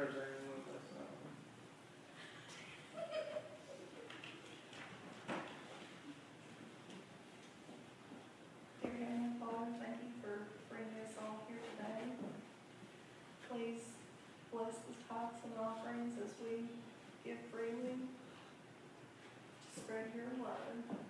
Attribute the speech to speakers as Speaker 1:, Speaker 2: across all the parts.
Speaker 1: with us. Dear Heavenly Father, thank you for bringing us all here today. Please bless the tithes and offerings as we give freely. Spread your love.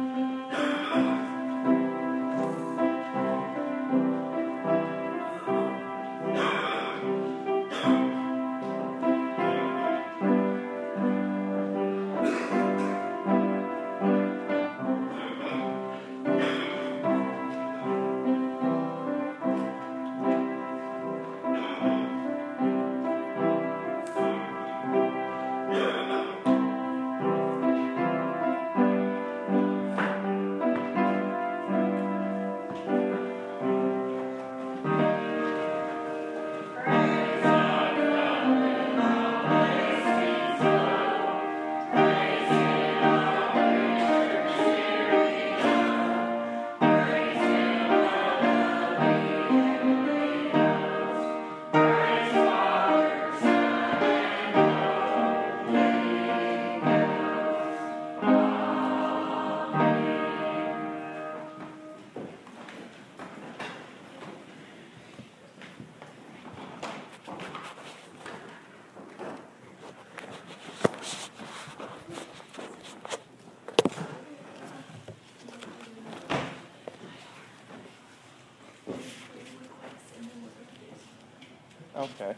Speaker 2: Okay.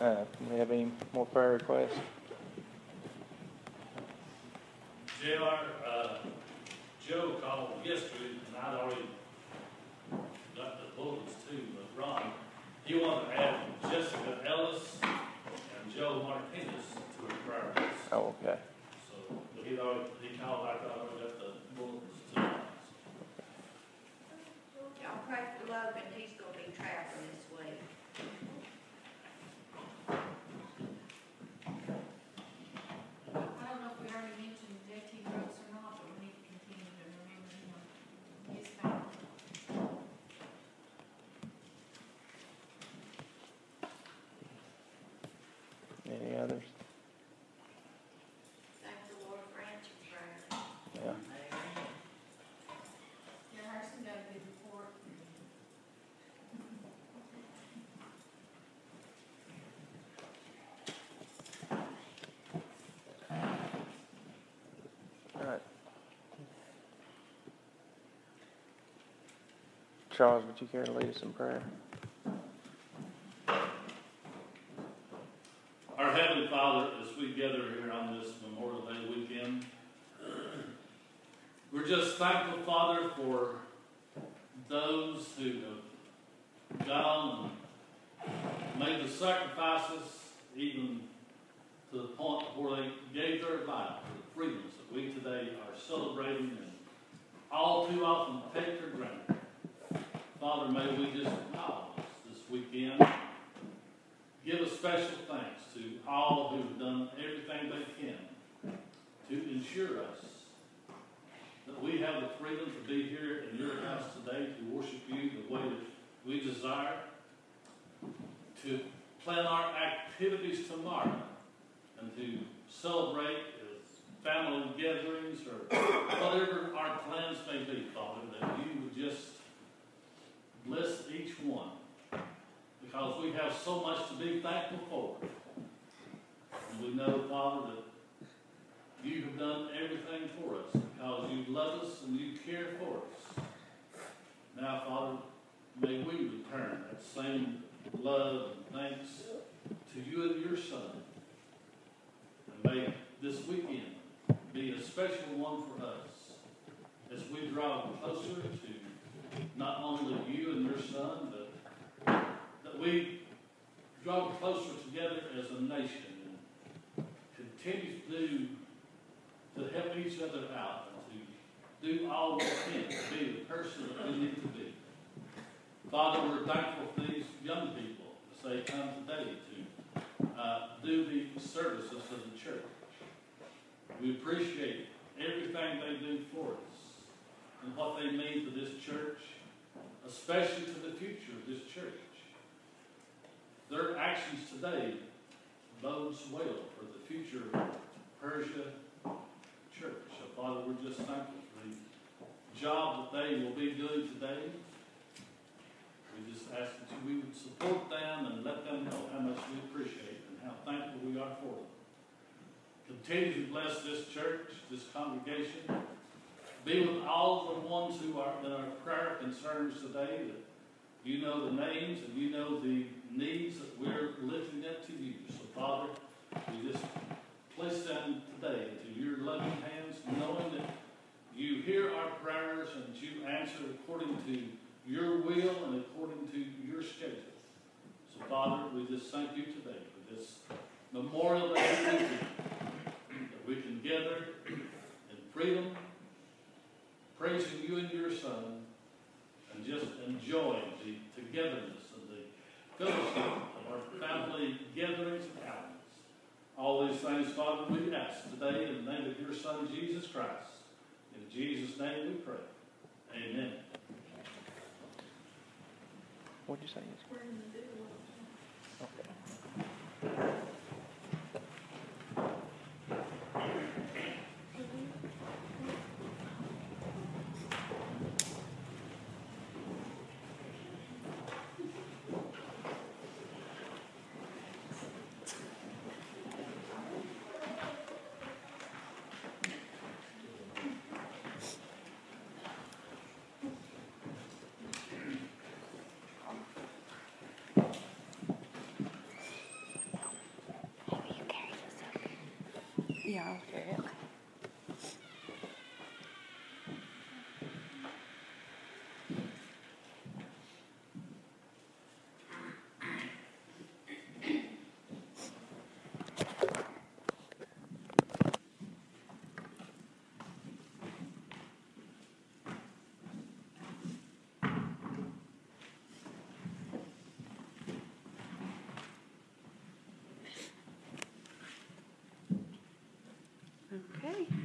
Speaker 2: Uh, we have any more prayer requests?
Speaker 3: JR, uh, Joe called yesterday, and I'd already got the bulletins too, but Ron, he wanted to add Jessica Ellis and Joe Martinez to his prayer list.
Speaker 2: Oh, okay.
Speaker 3: So, but he already, he called, I thought I got the bulletins too.
Speaker 4: Y'all pray for Logan, he's gonna be traveling this week.
Speaker 5: I don't know if we already mentioned JT Brooks or not, but we need to continue to remember him, his family.
Speaker 2: Any others?
Speaker 4: Thank the Lord for answering prayer.
Speaker 2: Yeah.
Speaker 5: Yeah, Harrison got a good report.
Speaker 2: All right. Charles, would you care to lead us in prayer?
Speaker 3: Our Heavenly Father, as we gather here on this Memorial Day weekend, we're just thankful, Father, for those who have gone and made the sacrifices, even to the point where they gave their life for the freedoms that we today are celebrating and all too often take for granted. Father, may we just acknowledge this weekend. Give a special thanks to all who've done everything they can to ensure us that we have the freedom to be here in your house today to worship you the way that we desire, to plan our activities tomorrow, and to celebrate family gatherings or whatever our plans may be, Father, that you would just bless each one because we have so much to be thankful for. And we know, Father, that you have done everything for us because you love us and you care for us. Now, Father, may we return that same love and thanks to you and your Son. And may this weekend be a special one for us as we draw closer to not only you and your Son, but that we draw closer together as a nation and continue to do, to help each other out and to do all we can to be the person that we need to be. Father, we're thankful for these young people as they come today to uh, do the services of the church. We appreciate everything they do for us and what they mean to this church, especially to the future of this church. Their actions today bodes well for the future of Persia Church of Father, we're just thankful for the job that they will be doing today. We just ask that you, we would support them and let them know how much we appreciate and how thankful we are for them. Continue to bless this church, this congregation. Be with all the ones who are, in our prayer concerns today, that you know the names and you know the needs that we're lifting up to you. So Father, we just place them today into your loving hands, knowing that you hear our prayers and you answer according to your will and according to your schedule. So Father, we just thank you today for this Memorial that we can gather in freedom, praising you and your Son, and just enjoying the togetherness and the fellowship of our family gatherings and outings. All these things, Father, we ask today in the name of your Son, Jesus Christ. In Jesus' name we pray. Amen.
Speaker 2: What'd you say?
Speaker 1: We're gonna do it.
Speaker 2: Okay.
Speaker 6: Yeah, I'll Okay.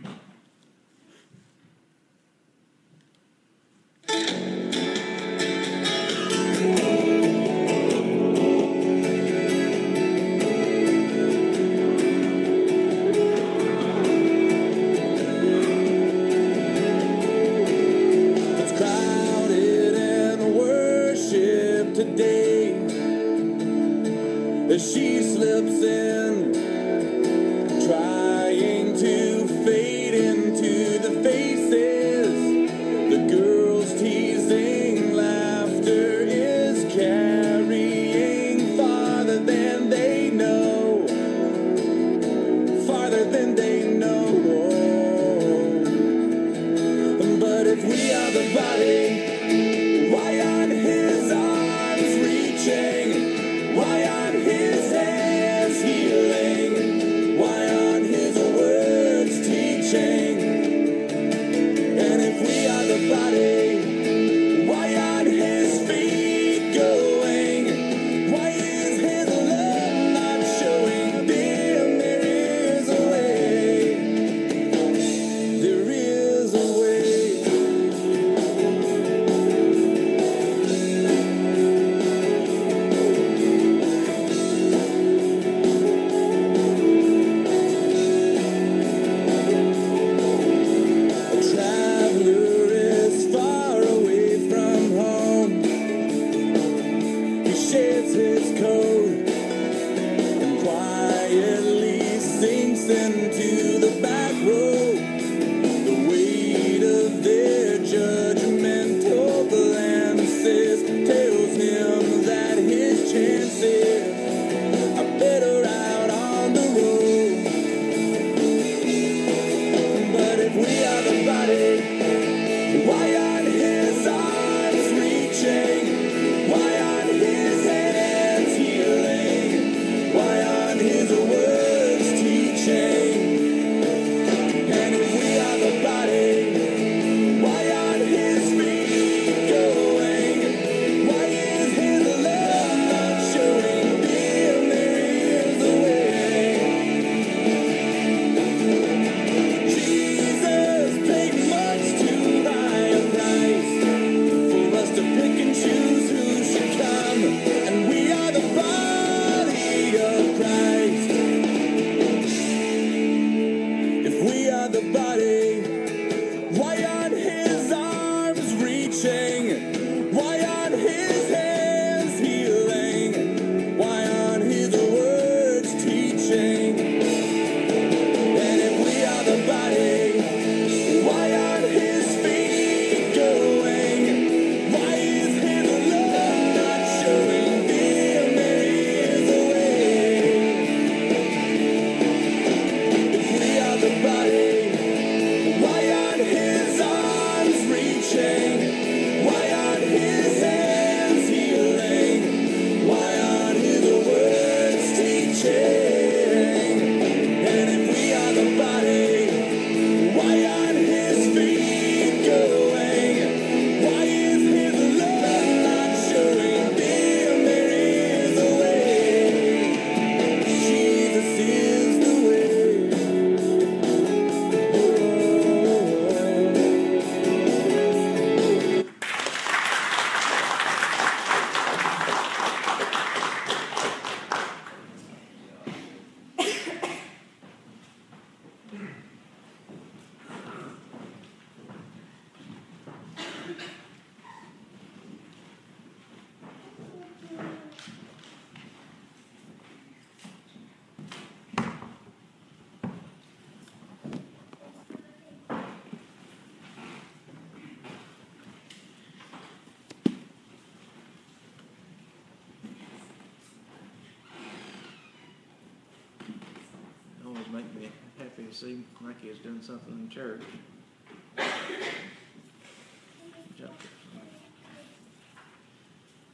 Speaker 2: Make me happy to see my kids doing something in church.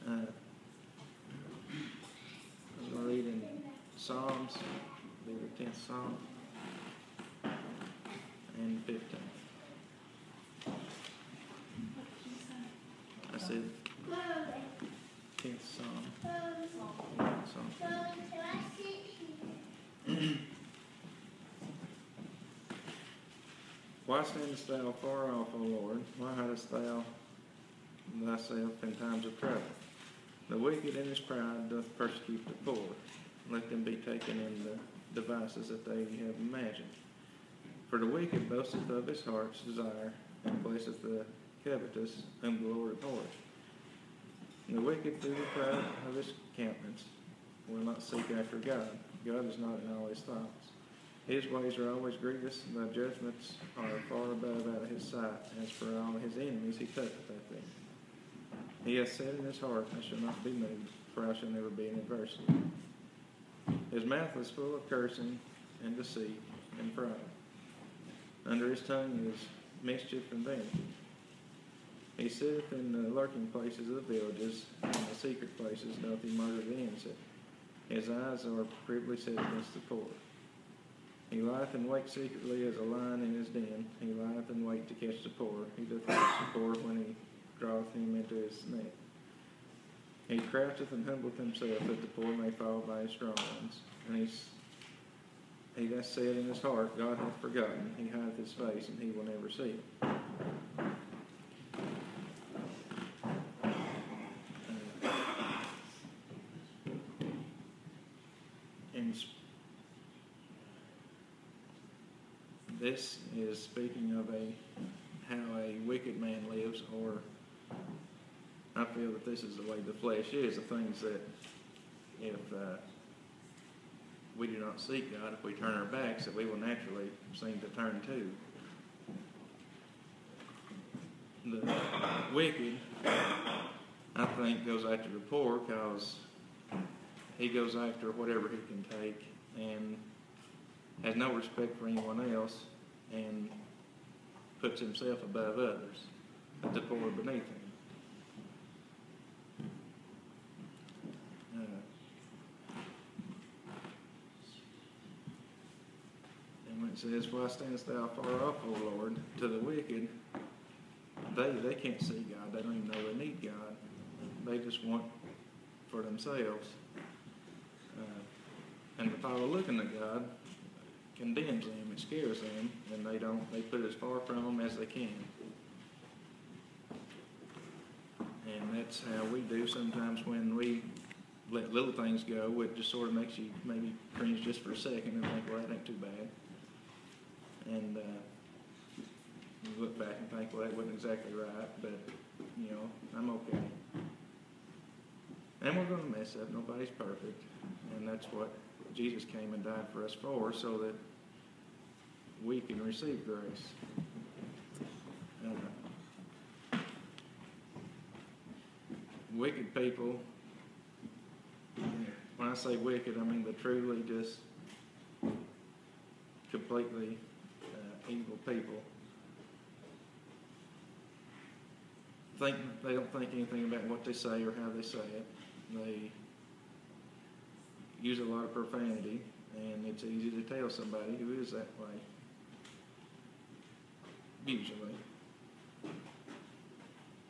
Speaker 2: Uh, I'm gonna read in Psalms, the tenth Psalm and fifteen. I said tenth Psalm. Psalm. Why standest thou far off, O Lord? Why hidest thou thyself in times of trouble? The wicked in his pride doth persecute the poor. Let them be taken in the devices that they have imagined. For the wicked boasteth of his heart's desire, and placeth the covetous whom the Lord abhors. And the wicked through the pride of his countenance will not seek after God. God is not in all his thoughts. His ways are always grievous, and thy judgments are far above out of his sight. As for all his enemies, he toucheth at them. He hath said in his heart, I shall not be moved, for I shall never be in adversity. His mouth is full of cursing and deceit and pride. Under his tongue is mischief and vanity. He sitteth in the lurking places of the villages, and in the secret places doth he murder the innocent. His eyes are privily set against the poor. He lieth in wait secretly as a lion in his den. He lieth in wait to catch the poor. He doth catch the poor when he draweth him into his net. He croucheth and humbleth himself that the poor may fall by his strong ones. And he's, he hath said in his heart, God hath forgotten. He hideth his face, and he will never see it. And s- this is speaking of a how a wicked man lives, or I feel that this is the way the flesh is. The things that if uh, we do not seek God, if we turn our backs, that we will naturally seem to turn to. The wicked, I think, goes after the poor because he goes after whatever he can take and has no respect for anyone else and puts himself above others, but the poor beneath him. And when it says, Why standest thou far off, O Lord, to the wicked, they, they can't see God. They don't even know they need God. They just want for themselves. Uh, and if I were looking at God condemns them, it scares them, and they don't, they put it as far from them as they can. And that's how we do sometimes when we let little things go, it just sort of makes you maybe cringe just for a second and think, well, that ain't too bad. And, uh, you look back and think, well, that wasn't exactly right, but, you know, I'm okay. And we're gonna mess up, nobody's perfect, and that's what Jesus came and died for us for, so that we can receive grace. Uh, wicked people, when I say wicked, I mean the truly just completely uh, evil people. Think they don't think anything about what they say or how they say it. They use a lot of profanity, and it's easy to tell somebody who is that way. Usually.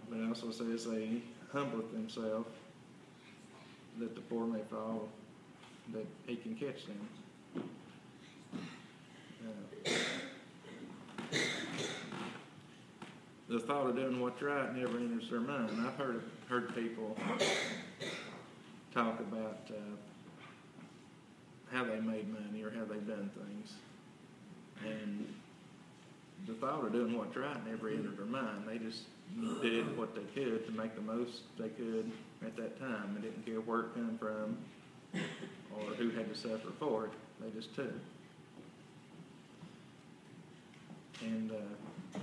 Speaker 2: But it also says they humbleth themselves that the poor may fall, that he can catch them. Uh, the thought of doing what's right never enters their mind. I've heard heard people talk about uh, how they made money or how they've done things, and the thought of doing what's right never entered their mind. They just did what they could to make the most they could at that time, They didn't care where it come from or who had to suffer for it. They just took. And uh,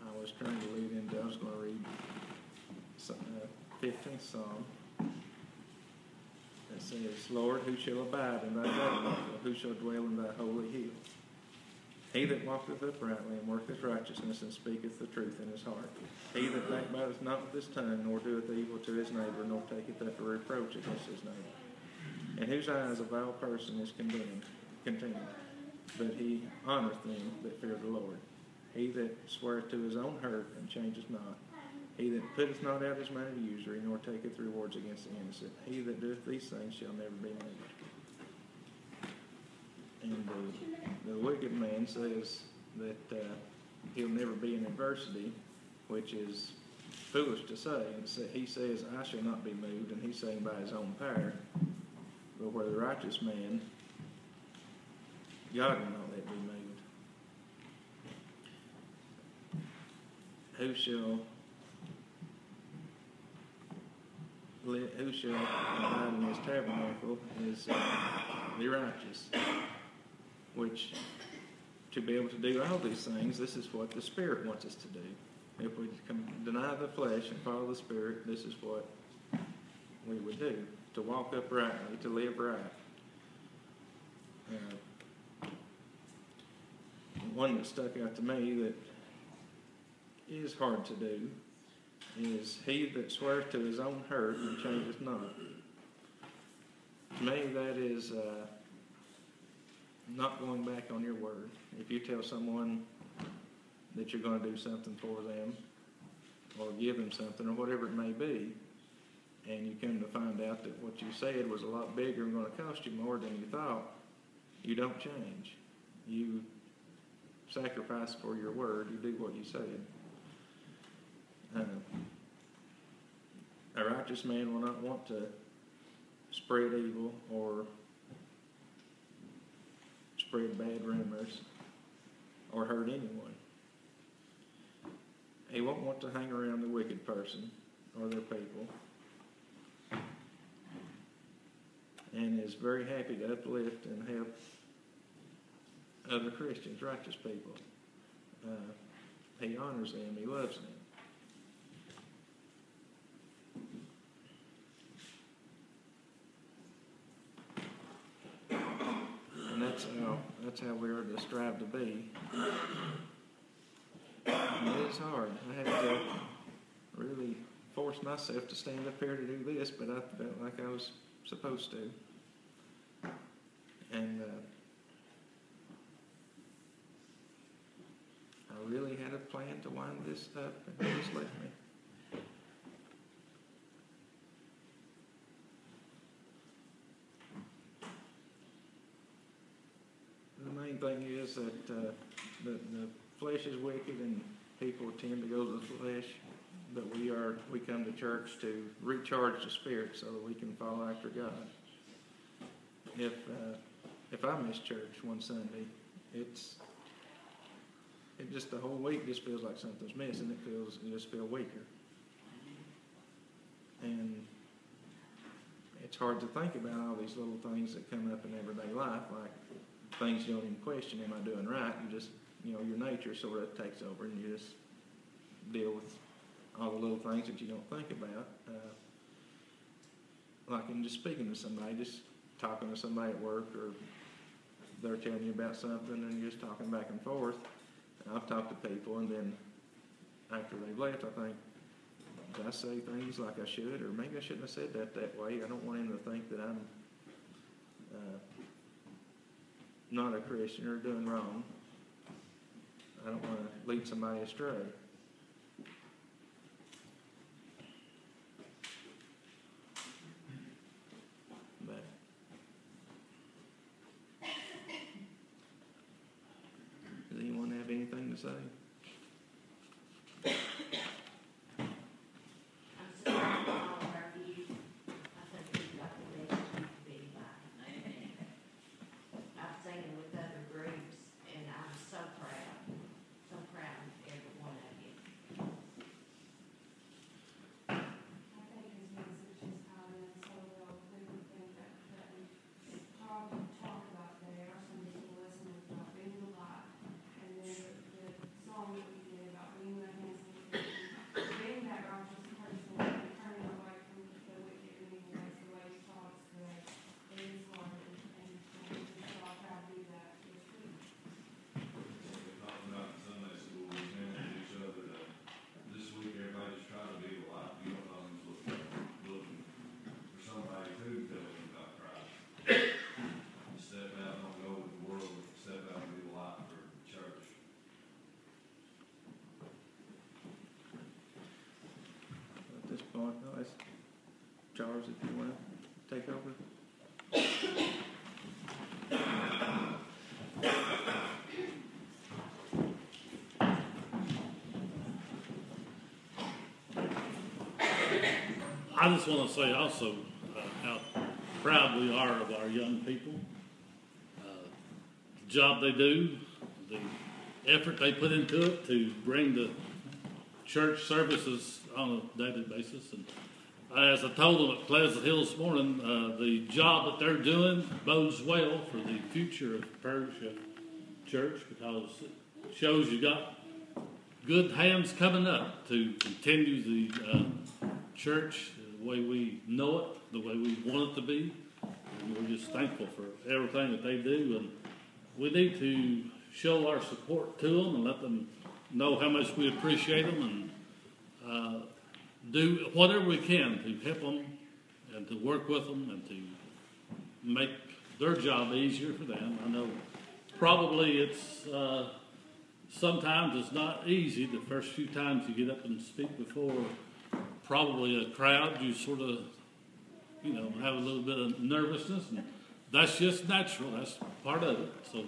Speaker 2: I was trying to lead into, I was going to read some, uh, 15th Psalm. Says, Lord, who shall abide in thy tabernacle? Who shall dwell in thy holy hill? He that walketh uprightly and worketh righteousness and speaketh the truth in his heart. He that backbiteth not with his tongue, nor doeth evil to his neighbor, nor taketh up a reproach against his neighbor. In whose eyes a vile person is condemned, contemned, but he honoureth them that fear the Lord. He that sweareth to his own hurt and changeth not. He that putteth not out his money to usury, nor taketh rewards against the innocent. He that doeth these things shall never be moved. And the, the wicked man says that uh, he'll never be in adversity, which is foolish to say. And sa- he says, I shall not be moved, and he's saying by his own power. But where the righteous man, God will not let be moved. Who shall who shall abide in his tabernacle is uh, the righteous, which to be able to do all these things, this is what the Spirit wants us to do. If we deny the flesh and follow the Spirit, this is what we would do to walk uprightly, to live right. Uh, one that stuck out to me that is hard to do is he that swears to his own hurt and changeth not. To me, that is uh, not going back on your word. If you tell someone that you're going to do something for them, or give them something, or whatever it may be, and you come to find out that what you said was a lot bigger and going to cost you more than you thought, you don't change. You sacrifice for your word. You do what you said. Uh, a righteous man will not want to spread evil or spread bad rumors or hurt anyone. He won't want to hang around the wicked person or their people. And is very happy to uplift and help other Christians, righteous people. Uh, he honors them, he loves them. And that's how that's how we are strive to be. And it is hard. I had to really force myself to stand up here to do this, but I felt like I was supposed to. And uh, I really had a plan to wind this up, and he just left me. The thing is that uh, the, the flesh is wicked and people tend to go to the flesh, but we are we come to church to recharge the spirit so that we can follow after God. If uh, if I miss church one Sunday, it's it just the whole week just feels like something's missing. It feels you just feel weaker, and it's hard to think about all these little things that come up in everyday life, like things you don't even question. Am I doing right? You just you know your nature sort of takes over, and you just deal with all the little things that you don't think about. Uh, like in just speaking to somebody, just talking to somebody at work, or they're telling you about something, and you're just talking back and forth. And I've talked to people, and then after they've left, I think, did I say things like I should, or maybe I shouldn't have said that that way. I don't want him to think that I'm uh, not a Christian or doing wrong. I don't want to lead somebody astray. But does anyone have anything to say?
Speaker 4: I'm sorry for all of our youth. I think we've got the best youth to be like. I've seen it with other groups, and I'm so proud, so proud of every one of you.
Speaker 7: I think his message is kind of so well, they would think that, that we talk, talk about there, some people listen about being the light. And then the
Speaker 2: if you wanna take over.
Speaker 3: I just want to say also uh, how proud we are of our young people. Uh, the job they do, the effort they put into it to bring the church services on a daily basis. And as I told them at Pleasant Hill this morning, uh, the job that they're doing bodes well for the future of Persia Church because it shows you got good hands coming up to continue the uh, church the way we know it, the way we want it to be. And we're just thankful for everything that they do. And we need to show our support to them and let them know how much we appreciate them and uh, do whatever we can to help them and to work with them and to make their job easier for them. I know probably it's uh, sometimes it's not easy the first few times you get up and speak before probably a crowd. You sort of you know have a little bit of nervousness and that's just natural. That's part of it. So.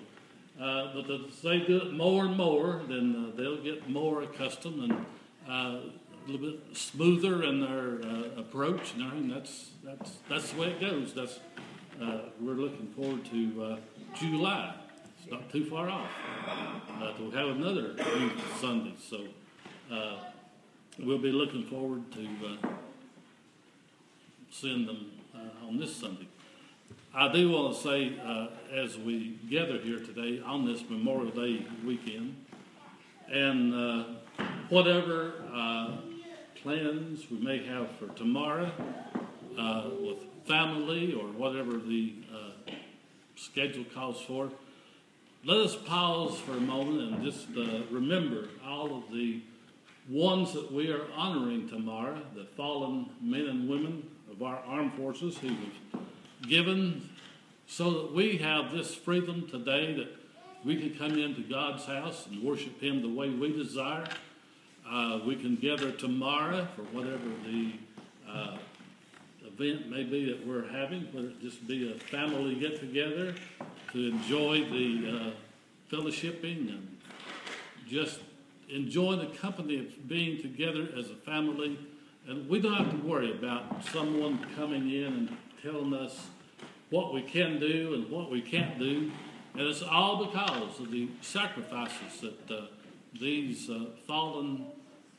Speaker 3: Uh, but as they do it more and more, then uh, they'll get more accustomed and uh, a little bit smoother in their uh, approach. And that's that's that's the way it goes. That's uh, we're looking forward to uh, July. It's not too far off uh, to have another youth Sunday. So uh, we'll be looking forward to seeing them on this Sunday. I do want to say, as we gather here today on this Memorial Day weekend, and whatever uh, plans we may have for tomorrow uh, with family or whatever the uh, schedule calls for, let us pause for a moment and just uh, remember all of the ones that we are honoring tomorrow, the fallen men and women of our armed forces who have given so that we have this freedom today that we can come into God's house and worship Him the way we desire. Uh, we can gather tomorrow for whatever the uh, event may be that we're having, whether it just be a family get together to enjoy the uh, fellowshipping and just enjoy the company of being together as a family. And we don't have to worry about someone coming in and telling us what we can do and what we can't do. And it's all because of the sacrifices that uh, these uh, fallen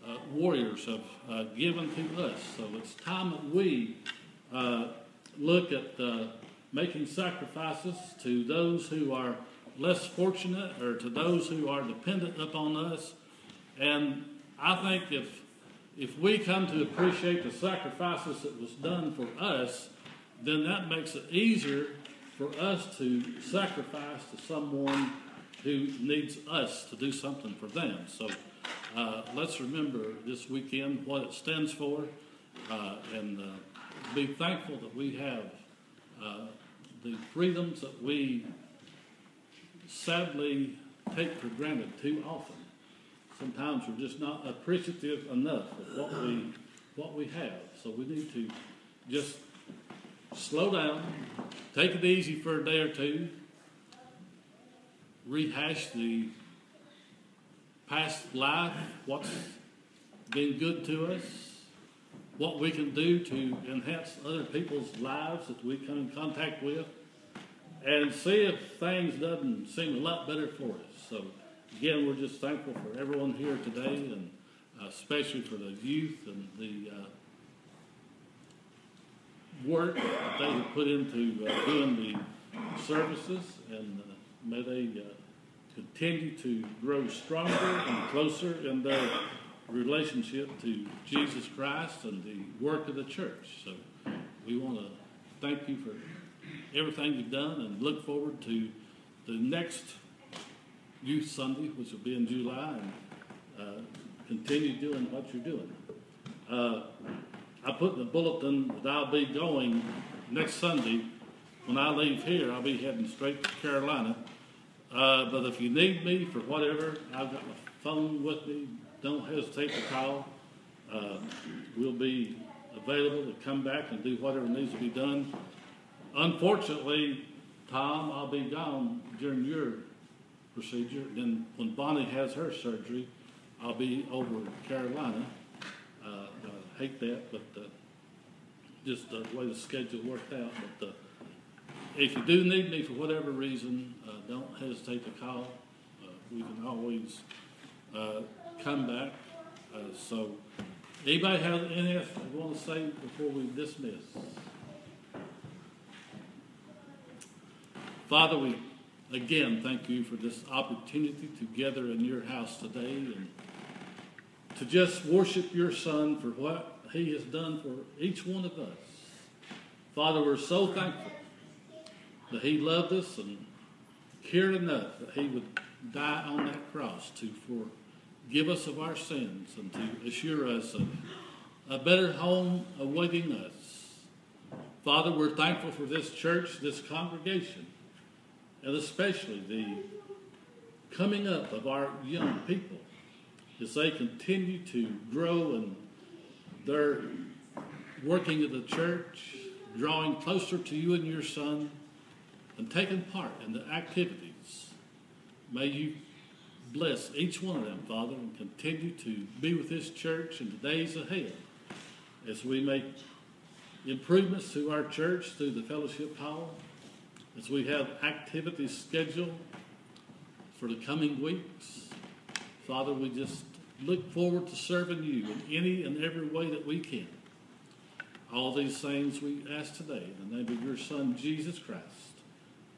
Speaker 3: uh, warriors have uh, given to us. So it's time that we uh, look at uh, making sacrifices to those who are less fortunate or to those who are dependent upon us. And I think if if we come to appreciate the sacrifices that was done for us, then that makes it easier for us to sacrifice to someone who needs us to do something for them. So uh, let's remember this weekend what it stands for uh, and uh, be thankful that we have uh, the freedoms that we sadly take for granted too often. Sometimes we're just not appreciative enough of what we what we have. So we need to just slow down, take it easy for a day or two, rehash the past life, what's been good to us, what we can do to enhance other people's lives that we come in contact with, and see if things doesn't seem a lot better for us. So again, we're just thankful for everyone here today, and especially for the youth and the uh, work that they have put into uh, doing the services, and uh, may they uh, continue to grow stronger and closer in their relationship to Jesus Christ and the work of the church. So we want to thank you for everything you've done and look forward to the next Youth Sunday, which will be in July, and uh, continue doing what you're doing. Uh, I put in the bulletin that I'll be going next Sunday. When I leave here, I'll be heading straight to Carolina. Uh, but if you need me for whatever, I've got my phone with me. Don't hesitate to call. Uh, we'll be available to come back and do whatever needs to be done. Unfortunately, Tom, I'll be gone during your procedure. Then when Bonnie has her surgery, I'll be over in Carolina. Uh, I hate that, but uh, just the way the schedule worked out. But uh, if you do need me for whatever reason, uh, don't hesitate to call. Uh, we can always uh, come back. Uh, so, anybody have anything else they want to say before we dismiss? Father, we again thank you for this opportunity to gather in your house today and to just worship your Son for what he has done for each one of us. Father, we're so thankful that he loved us and cared enough that he would die on that cross to forgive us of our sins and to assure us of a better home awaiting us. Father, we're thankful for this church, this congregation, and especially the coming up of our young people as they continue to grow and they're working at the church, drawing closer to you and your son, and taking part in the activities. May you bless each one of them, Father, and continue to be with this church in the days ahead as we make improvements to our church through the fellowship hall, as we have activities scheduled for the coming weeks. Father, we just look forward to serving you in any and every way that we can. All these things we ask today in the name of your Son, Jesus Christ.